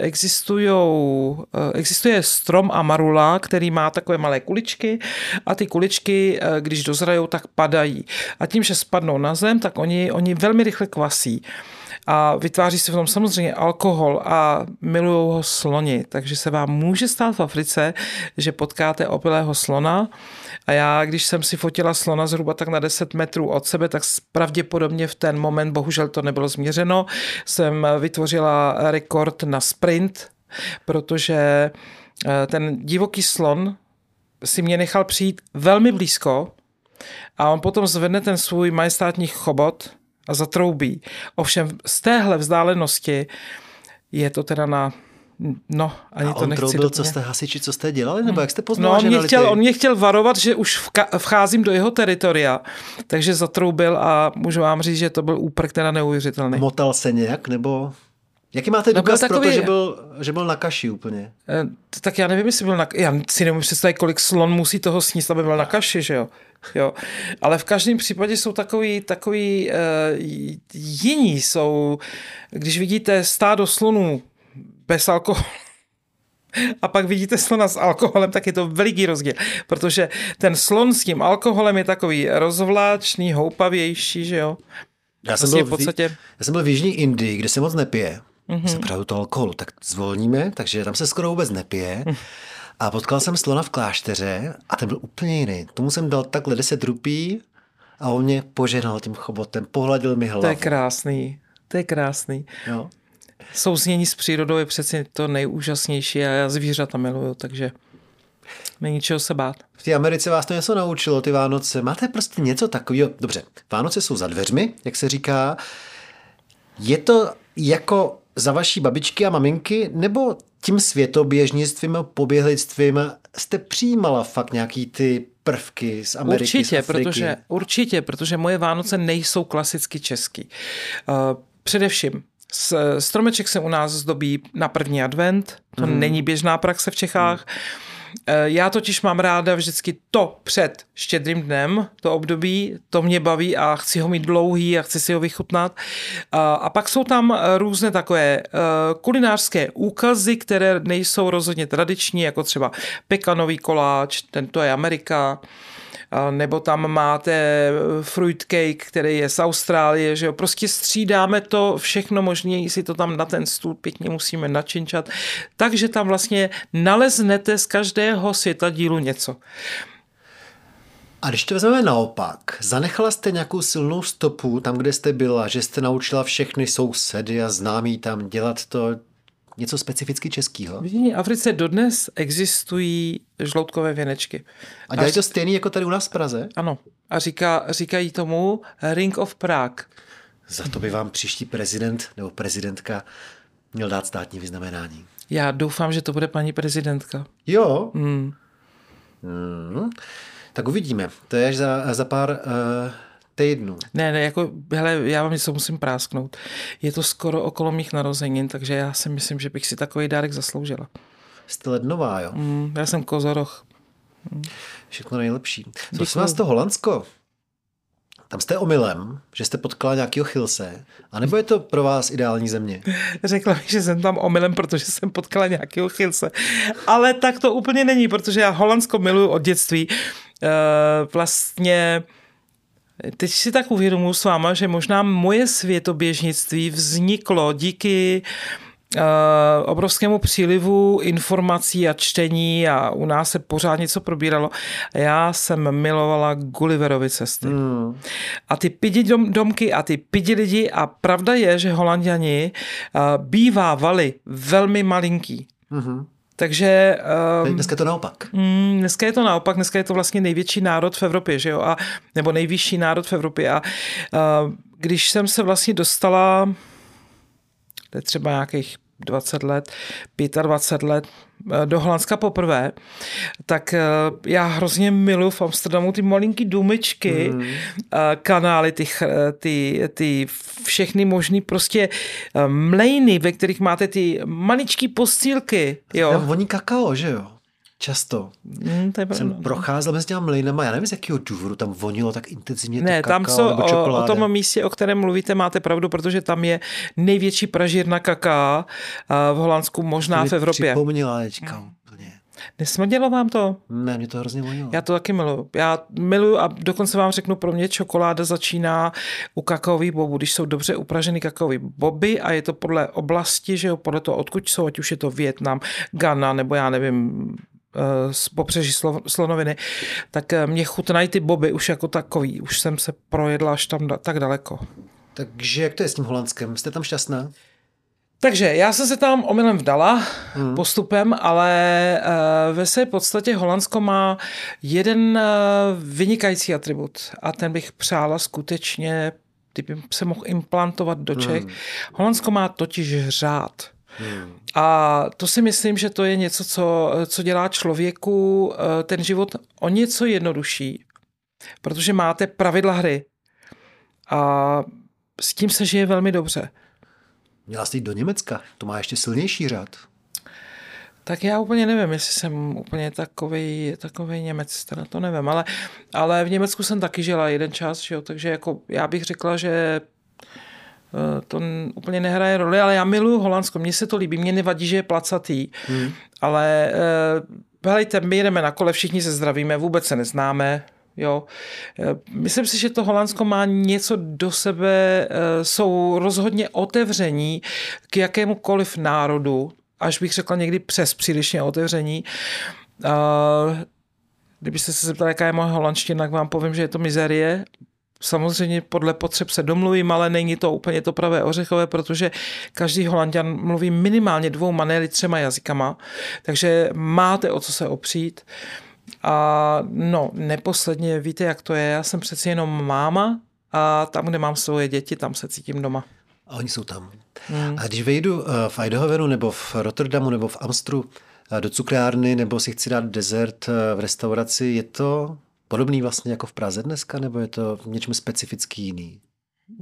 existujou, existuje strom amarula, který má takové malé kuličky a ty kuličky, když dozrajou, tak padají. A tím, že spadnou na zem, tak oni, oni velmi rychle kvasí a vytváří se v tom samozřejmě alkohol a milují ho sloni, takže se vám může stát v Africe, že potkáte opilého slona. A já, když jsem si fotila slona zhruba tak na 10 metrů od sebe, tak pravděpodobně v ten moment, bohužel to nebylo změřeno, jsem vytvořila rekord na sprint, protože ten divoký slon si mě nechal přijít velmi blízko a on potom zvedne ten svůj majestátní chobot a zatroubí. Ovšem z téhle vzdálenosti je to teda na No, ani a to on nechci. troubil, co jste hasiči, co jste dělali, nebo jak jste poznal, No, že on mě, chtěl, on mě chtěl varovat, že už vka- vcházím do jeho teritoria, takže zatroubil a můžu vám říct, že to byl úprk teda neuvěřitelný. Motal se nějak, nebo... Jaký máte No, důkaz pro to, takový- že byl, že byl na kaši úplně? Eh, Tak já nevím, jestli byl na... Já si nemůžu představit, kolik slon musí toho sníst, aby byl na kaši, že jo? jo. Ale v každém případě jsou takový, takový uh, jiní jsou, když vidíte stádo slonů bez alkoholu, a pak vidíte slona s alkoholem, tak je to veliký rozdíl, protože ten slon s tím alkoholem je takový rozvláčný, houpavější, že jo? Já jsem, Vlastně byl v podstatě... Já jsem byl v Jižní Indii, kde se moc nepije. Mm-hmm. Jsem právě toho alkoholu, tak zvolníme, takže tam se skoro vůbec nepije. A potkal jsem slona v klášteře a ten byl úplně jiný. Tomu jsem dal takhle 10 rupí a on mě poženal tím chobotem, pohladil mi hlavu. To je krásný, to je krásný. Jo. Souznění s přírodou je přeci to nejúžasnější a já zvířata miluju, takže není čeho se bát. V té Americe vás to něco naučilo, ty Vánoce. Máte prostě něco takového. Dobře, Vánoce jsou za dveřmi, jak se říká. Je to jako za vaší babičky a maminky, nebo tím světoběžnictvím a poběhlictvím jste přijímala fakt nějaký ty prvky z Ameriky, z určitě, Afriky? protože, určitě, protože moje Vánoce nejsou klasicky český. Uh, především s- stromeček se u nás zdobí na první advent, to mm. není běžná praxe v Čechách. Eh, Já totiž mám ráda vždycky to před štědrým dnem, to období, to mě baví a chci ho mít dlouhý a chci si ho vychutnat. A, a pak jsou tam eh, různé takové eh, kulinářské úkazy, které nejsou rozhodně tradiční, jako třeba pekanový koláč, ten to je Amerika, nebo tam máte fruitcake, který je z Austrálie, že jo, prostě střídáme to všechno možné, si to tam na ten stůl pěkně musíme načinčat, takže tam vlastně naleznete z každého světa dílu něco. A když to vezmeme naopak, zanechala jste nějakou silnou stopu tam, kde jste byla, že jste naučila všechny sousedy a známí tam dělat to něco specificky českého? V Jižní Africe dodnes existují žloutkové věnečky. A dělají to stejný jako tady u nás v Praze? Ano. A říká, říkají tomu Ring of Prague. Za to by vám příští prezident nebo prezidentka měl dát státní vyznamenání. Já doufám, že to bude paní prezidentka. Jo. Hmm. Hmm. Tak uvidíme. To je až za, za pár uh, týdnů. Ne, ne, jako, hele, já vám něco musím prásknout. Je to skoro okolo mých narozenin, takže já si myslím, že bych si takový dárek zasloužila. Jste lednová, jo? Mm, já jsem kozoroch. Všechno nejlepší. Se vás to Holandsko? Tam jste omylem, že jste potkala nějakého chilse, anebo je to pro vás ideální země? Řekla mi, že jsem tam omylem, protože jsem potkala nějakého chylse. Ale tak to úplně není, protože já Holandsko miluju od dětství. E, vlastně teď si tak uvědomuji s váma, že možná moje světoběžnictví vzniklo díky uh, obrovskému přílivu informací a čtení a u nás se pořád něco probíralo. Já jsem milovala Gulliverovy cesty. Hmm. A ty pidi dom, domky a ty pidi lidi a pravda je, že holanděni uh, bývávali velmi malinký. Mm-hmm. Takže um, Dneska je to naopak. Mm, dneska je to naopak, dneska je to vlastně největší národ v Evropě, že jo, a, nebo nejvyšší národ v Evropě a uh, když jsem se vlastně dostala, to je třeba nějakých 20 let, 25 let do Holandska poprvé, tak eh, já hrozně miluji v Amsterdamu ty malinký důmečky, mm. kanály, ty, ty, ty všechny možný prostě eh, mlejny, ve kterých máte ty maličký postýlky, jo. Tam voní kakao, že jo? Často. Mm, to je Jsem pravda. procházel mezi těma mlejnama, já nevím, z jakého důvodu tam vonilo tak intenzivně Ne, to tam kakao co, nebo o, o tom místě, o kterém mluvíte, máte pravdu, protože tam je největší pražírna kaká v Holandsku, možná Mi v Evropě. Připomněla teďka úplně. Nesmrdělo vám to? Ne, mě to hrozně vonilo. Já to taky miluju. Já miluju a dokonce vám řeknu, pro mě čokoláda začíná u kakaových bobů, když jsou dobře upražený kakaový boby a je to podle oblasti, že jo, podle toho, odkud jsou, ať už je to Vietnam, Ghana, nebo já nevím, z popřeží Slo- slonoviny, tak eh, mě chutnají ty boby už jako takový. Už jsem se projedla až tam da- tak daleko. Takže jak to je s tím Holandskem? Jste tam šťastná? Takže já jsem se tam omylem vdala hmm. postupem, ale uh, ve své podstatě Holandsko má jeden vynikající atribut a ten bych přála skutečně, kdyby se mohl implantovat do Čech. Hmm. Holandsko má totiž řád. Hmm. A to si myslím, že to je něco, co, co dělá člověku eh, ten život o něco jednodušší, protože máte pravidla hry a s tím se žije velmi dobře. Měla jsi jít do Německa, to má ještě silnější řád. Tak já úplně nevím, jestli jsem úplně takový, takový Němec, teda to nevím, ale, ale v Německu jsem taky žila jeden čas, že jo, takže jako já bych řekla, že to úplně nehraje roli, ale já miluji Holandsko, mně se to líbí, mě nevadí, že je placatý, hmm. ale uh, helejte, my jedeme na kole, všichni se zdravíme, vůbec se neznáme, Jo. Eh, myslím si, že to Holandsko má něco do sebe, jsou rozhodně otevření k jakémukoliv národu, až bych řekla někdy přes přílišně otevření. Kdybyste se zeptali, jaká je moje holandština, tak vám povím, že je to mizerie. Samozřejmě podle potřeb se domluvím, ale není to úplně to pravé ořechové, protože každý holanděn mluví minimálně dvou manéry třema jazykama, takže máte o co se opřít. A no, neposledně víte, jak to je. Já jsem přeci jenom máma a tam, kde mám svoje děti, tam se cítím doma. A oni jsou tam. Hmm. A když vejdu eh, v Eidhovenu nebo v Rotterdamu nebo v Amstru eh, do cukrárny nebo si chci dát dezert eh, v restauraci, je to podobný vlastně jako v Praze dneska, nebo je to v něčem specifický jiný?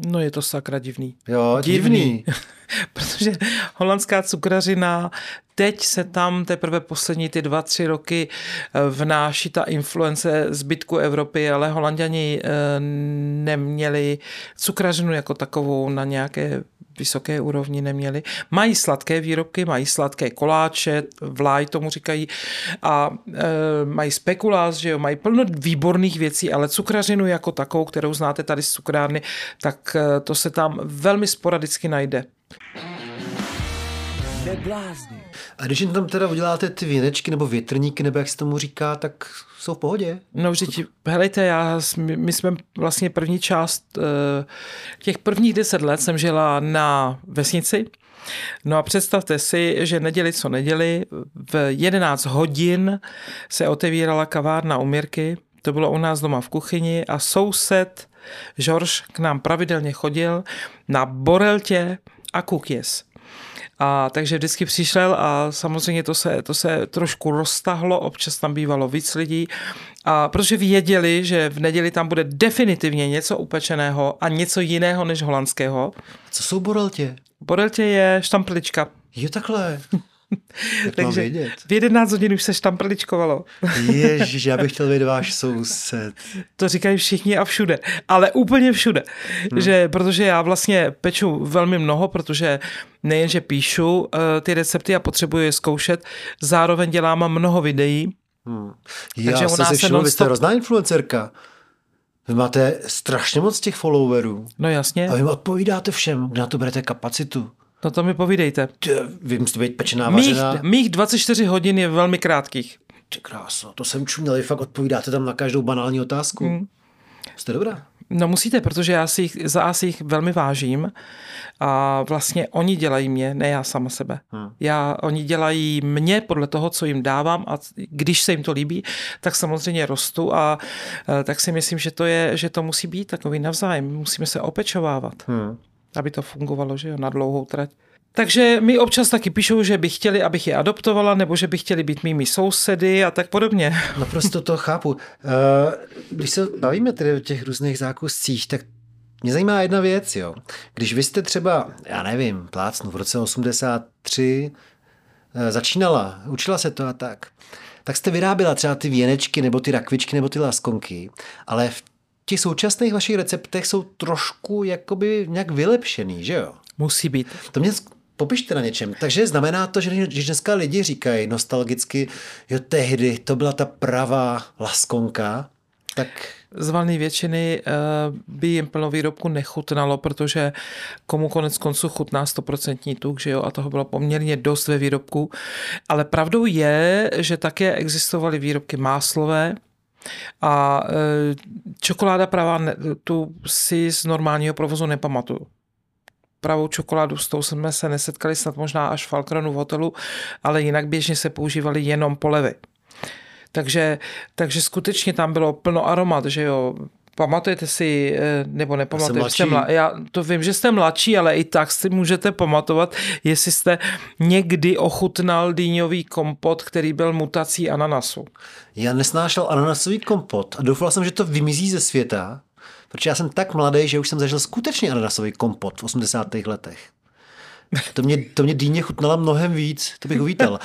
No je to sakra divný. Jo, divný. divný. Protože holandská cukrařina, teď se tam teprve poslední ty dva, tři roky vnáší ta influence zbytku Evropy, ale holanděni neměli cukrařinu jako takovou na nějaké vysoké úrovni neměli. Mají sladké výrobky, mají sladké koláče, vláj tomu říkají, a e, mají spekulás, že jo, mají plno výborných věcí, ale cukrařinu jako takovou, kterou znáte tady z cukrárny, tak e, to se tam velmi sporadicky najde. Neblázni. A když jim tam teda uděláte ty věnečky nebo větrníky, nebo jak se tomu říká, tak jsou v pohodě? No vždyť, helejte, já, my jsme vlastně první část, eh, těch prvních deset let jsem žila na vesnici, No a představte si, že neděli co neděli, v 11 hodin se otevírala kavárna u Mirky, to bylo u nás doma v kuchyni a soused George k nám pravidelně chodil na boreltě a kukjes. A takže vždycky přišel a samozřejmě to se, to se trošku roztahlo, občas tam bývalo víc lidí, a protože věděli, že v neděli tam bude definitivně něco upečeného a něco jiného než holandského. Co jsou boreltě? Boreltě je štamplička. Jo, takhle. Takže vědět? v 11 hodin už se štamprličkovalo. Ježiš, já bych chtěl vědět váš soused. To říkají všichni a všude, ale úplně všude. Hmm. Že, protože já vlastně peču velmi mnoho, protože nejenže píšu uh, ty recepty a potřebuji je zkoušet, zároveň dělám mnoho videí. Hmm. Já Takže jsem si všiml, vy jste hrozná influencerka. Vy máte strašně moc těch followerů. No jasně. A vy odpovídáte všem, kde na to berete kapacitu. No to mi povídejte. Vy musíte být pečená vařená. Mých, mých 24 hodin je velmi krátkých. Ty kráso, to jsem čuměl, vy fakt odpovídáte tam na každou banální otázku. Hmm. Jste dobrá. No musíte, protože já si jich, za si jich velmi vážím a vlastně oni dělají mě, ne já sama sebe. Hmm. Já, oni dělají mě podle toho, co jim dávám a když se jim to líbí, tak samozřejmě rostu a e, tak si myslím, že to, je, že to musí být takový navzájem. Musíme se opečovávat. Hmm aby to fungovalo, že jo, na dlouhou trať. Takže mi občas taky píšou, že by chtěli, abych je adoptovala, nebo že by chtěli být mými sousedy a tak podobně. No prostě to chápu. Eh, když se bavíme tedy o těch různých zákuscích, tak mě zajímá jedna věc, jo. Když vy jste třeba, já nevím, plácnu v roce 83 eh, začínala, učila se to a tak, tak jste vyráběla třeba ty věnečky nebo ty rakvičky nebo ty laskonky, ale v těch současných vašich receptech jsou trošku jakoby nějak vylepšený, že jo? Musí být. To mě popište na něčem. Takže znamená to, že když dneska lidi říkají nostalgicky, jo tehdy to byla ta pravá laskonka, tak... Z valné většiny uh, by jim plnou výrobku nechutnalo, protože komu konec konců chutná 100% tuk, že jo, a toho bylo poměrně dost ve výrobku. Ale pravdou je, že také existovaly výrobky máslové, a e, čokoláda pravá, tu si z normálního provozu nepamatuju. Pravou čokoládu, s tou jsme se nesetkali snad možná až v Falkronu v hotelu, ale jinak běžně se používaly jenom polevy. Takže, takže skutečně tam bylo plno aromat, že jo, Pamatujete si, eh, nebo nepamatujete, jsem jste mla, já to vím, že jste mladší, ale i tak si můžete pamatovat, jestli jste někdy ochutnal dýňový kompot, který byl mutací ananasu. Já nesnášel ananasový kompot a doufal jsem, že to vymizí ze světa, protože já jsem tak mladý, že už jsem zažil skutečně ananasový kompot v 80. letech. To mě, to mě dýně chutnala mnohem víc, to bych uvítal.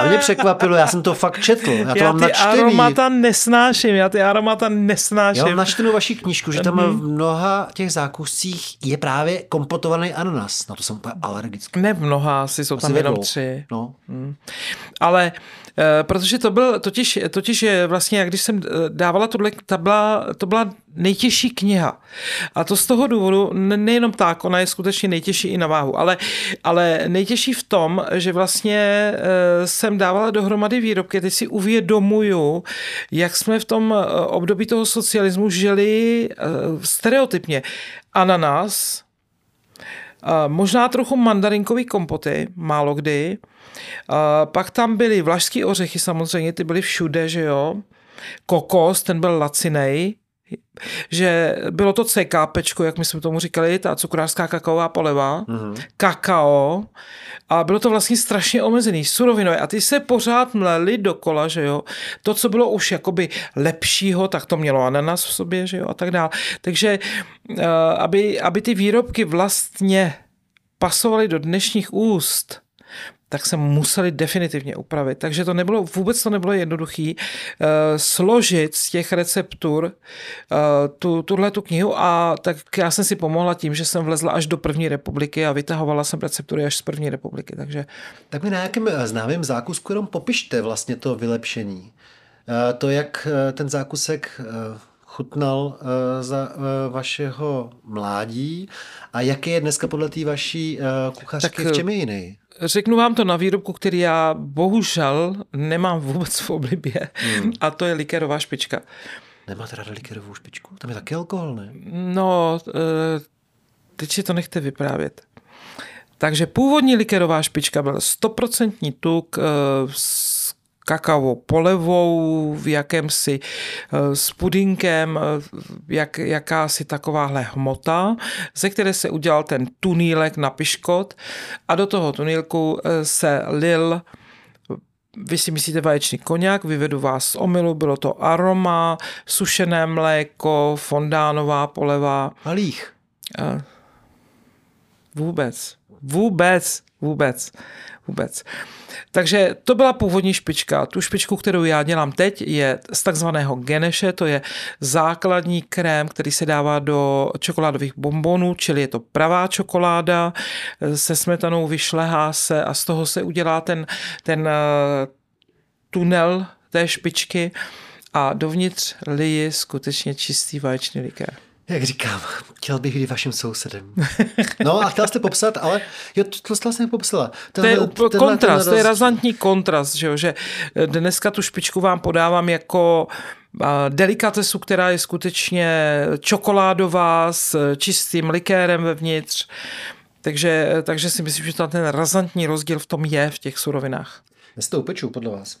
A mě překvapilo, já jsem to fakt četl, já to já mám ty načtený. aromata nesnáším, já ty aromata Já nesnáším. mám načtenou vaši knížku, že tam Mhm. v mnoha těch zákuscích je právě kompotovaný ananas. Na to jsem úplně alergický. Ne v mnoha, asi jsou tam ve jenom tři. No. Ale eh, protože to byl, totiž, totiž je vlastně, jak když jsem eh, dávala tohle, ta byla, to byla nejtěžší kniha. A to z toho důvodu, ne- nejenom tak, ona je skutečně nejtěžší i na váhu, ale, ale nejtěžší v tom, že vlastně eh, jsem dávala dohromady výrobky, teď si uvědomuju, jak jsme v tom eh, období toho socialismu žili eh, stereotypně. Ananas, možná trochu mandarinkový kompoty, málo kdy. A pak tam byly vlašský ořechy samozřejmě, ty byly všude, že jo. Kokos, ten byl lacinej, že bylo to CKPčko, jak my jsme tomu říkali, ta cukrářská kakaová poleva, mm-hmm. kakao a bylo to vlastně strašně omezený, surovinové a ty se pořád mleli dokola, že jo. To, co bylo už jakoby lepšího, tak to mělo ananas v sobě, že jo, a tak dále. Takže eh, aby, aby ty výrobky vlastně pasovaly do dnešních úst, tak se museli definitivně upravit. Takže to nebylo, vůbec to nebylo jednoduché uh, složit z těch receptur uh, tu, tuhle tu knihu a tak já jsem si pomohla tím, že jsem vlezla až do první republiky a vytahovala jsem receptury až z první republiky. Takže Tak mi na nějakém eh, známém zákusku jenom popište vlastně to vylepšení. Eh, To, jak eh, ten zákusek eh, chutnal eh, za eh, vašeho mládí a jaký je dneska podle té vaší eh, kuchařky, Tak, v čem je jiný? Řeknu vám to na výrobku, který já bohužel nemám vůbec v oblibě hmm. a to je likérová špička. Nemáte ráda likerovou špičku? Tam je taky alkohol, ne? No, eh, teď si to nechte vyprávět. Takže původní likerová špička byl 100% tuk eh, s kakaovou polevou, v jakémsi eh, s pudinkem, eh, jak, jakási takováhle hmota, ze které se udělal ten tunílek na piškot. A do toho tunílku eh, se lil vy si myslíte vaječný koněk, vyvedu vás z omylu, bylo to aroma, sušené mléko, fondánová poleva, a vůbec, vůbec, vůbec, vůbec. Takže to byla původní špička. Tu špičku, kterou já dělám teď, je z takzvaného geneše, to je základní krém, který se dává do čokoládových bombonů, čili je to pravá čokoláda, se smetanou vyšlehá se a z toho se udělá ten, ten eh, tunel té špičky a dovnitř lije skutečně čistý vaječný likér. Jak říkám, chtěl bych být vaším sousedem. No a chtěla jste popsat, ale jo, to, to jsem popsala. To je Tenhle- úplně tenhle- kontrast, to je tenhle razantní kontrast, že, jo, že dneska tu špičku vám podávám jako a, delikatesu, která je skutečně čokoládová s čistým likérem vevnitř. Takže, takže si myslím, že tam ten razantní rozdíl v tom je v těch surovinách. Já si to upeču, podle vás.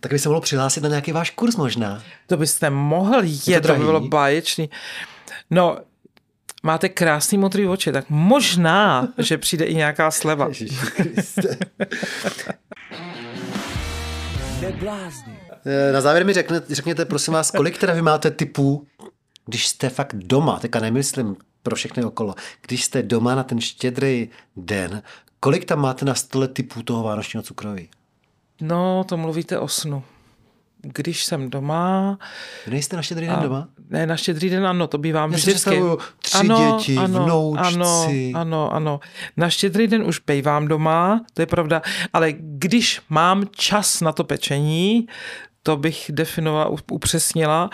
Tak by se mohlo přihlásit na nějaký váš kurz možná. To byste mohl, je, to, to by bylo báječný. No, máte krásný modrý oči, tak možná, že přijde i nějaká sleva. Na závěr mi řekněte, řekněte, prosím vás, kolik teda vy máte typů, když jste fakt doma, teďka nemyslím pro všechny okolo, když jste doma na ten štědrý den, kolik tam máte na stole typů toho vánočního cukroví? No, to mluvíte o snu. Když jsem doma, Vy nejste na štědrý den doma? Ne, na štědrý den ano, to bývám Já vždycky. představuju tři děti, vnoučci. Ano, ano, ano. Na štědrý den už bývám doma, to je pravda, ale když mám čas na to pečení, to bych definovala, upřesnila,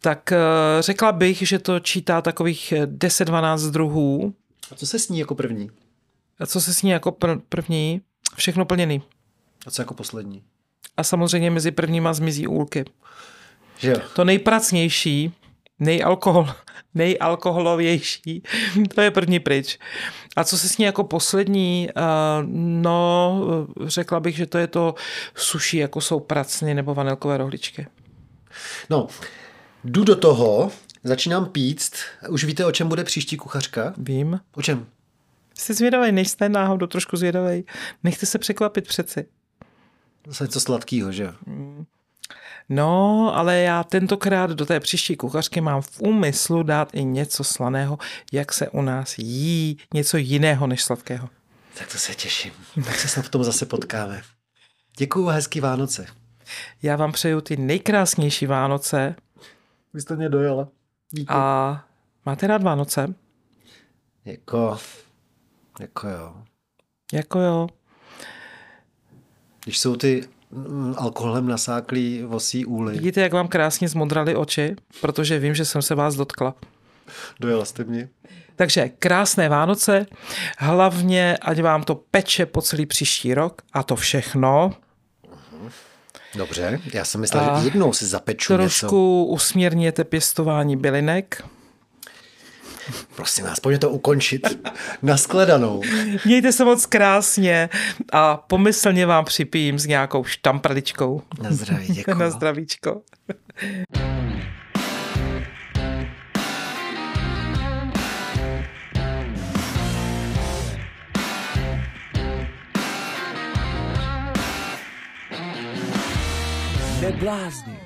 tak eh, řekla bych, že to čítá takových 10-12 druhů. A co se sní jako první? A co se sní jako pr- první? Všechno plněný. A co jako poslední? A samozřejmě mezi prvníma zmizí úlky. Že? To nejpracnější, nejalkohol, nejalkoholovější, to je první pryč. A co se s ní jako poslední, eh, no řekla bych, že to je to suší, jako jsou pracny nebo vanilkové rohličky. No, jdu do toho. Začínám pít. Už víte, o čem bude příští kuchařka? Vím. O čem? Jste zvědavý, nejste náhodou trošku zvědavý. Nechte se překvapit přeci. Zase něco sladkého, že jo? No, ale já tentokrát do té příští kuchařky mám v úmyslu dát i něco slaného, jak se u nás jí, něco jiného než sladkého. Tak to se těším. Tak se snad v tom zase potkáme. Děkuju a hezký Vánoce. Já vám přeju ty nejkrásnější Vánoce Vy jste mě dojela. Díky. a máte rád Vánoce? Jako, jako jo. Jako jo. Když jsou ty mm, alkoholem nasáklý vosí úly. Vidíte, jak vám krásně zmodraly oči, protože vím, že jsem se vás dotkla. Dojela jste mě. Takže krásné Vánoce, hlavně ať vám to peče po celý příští rok a to všechno. Dobře, já jsem myslel, A že jednou si zapeču něco. Trošku usměrněte pěstování bylinek. Prosím vás, pojďme to ukončit. Naskledanou. Mějte se moc krásně a pomyslně vám připijím s nějakou štamprličkou. Na zdraví, děkuji. Na zdravíčko. Neblázni.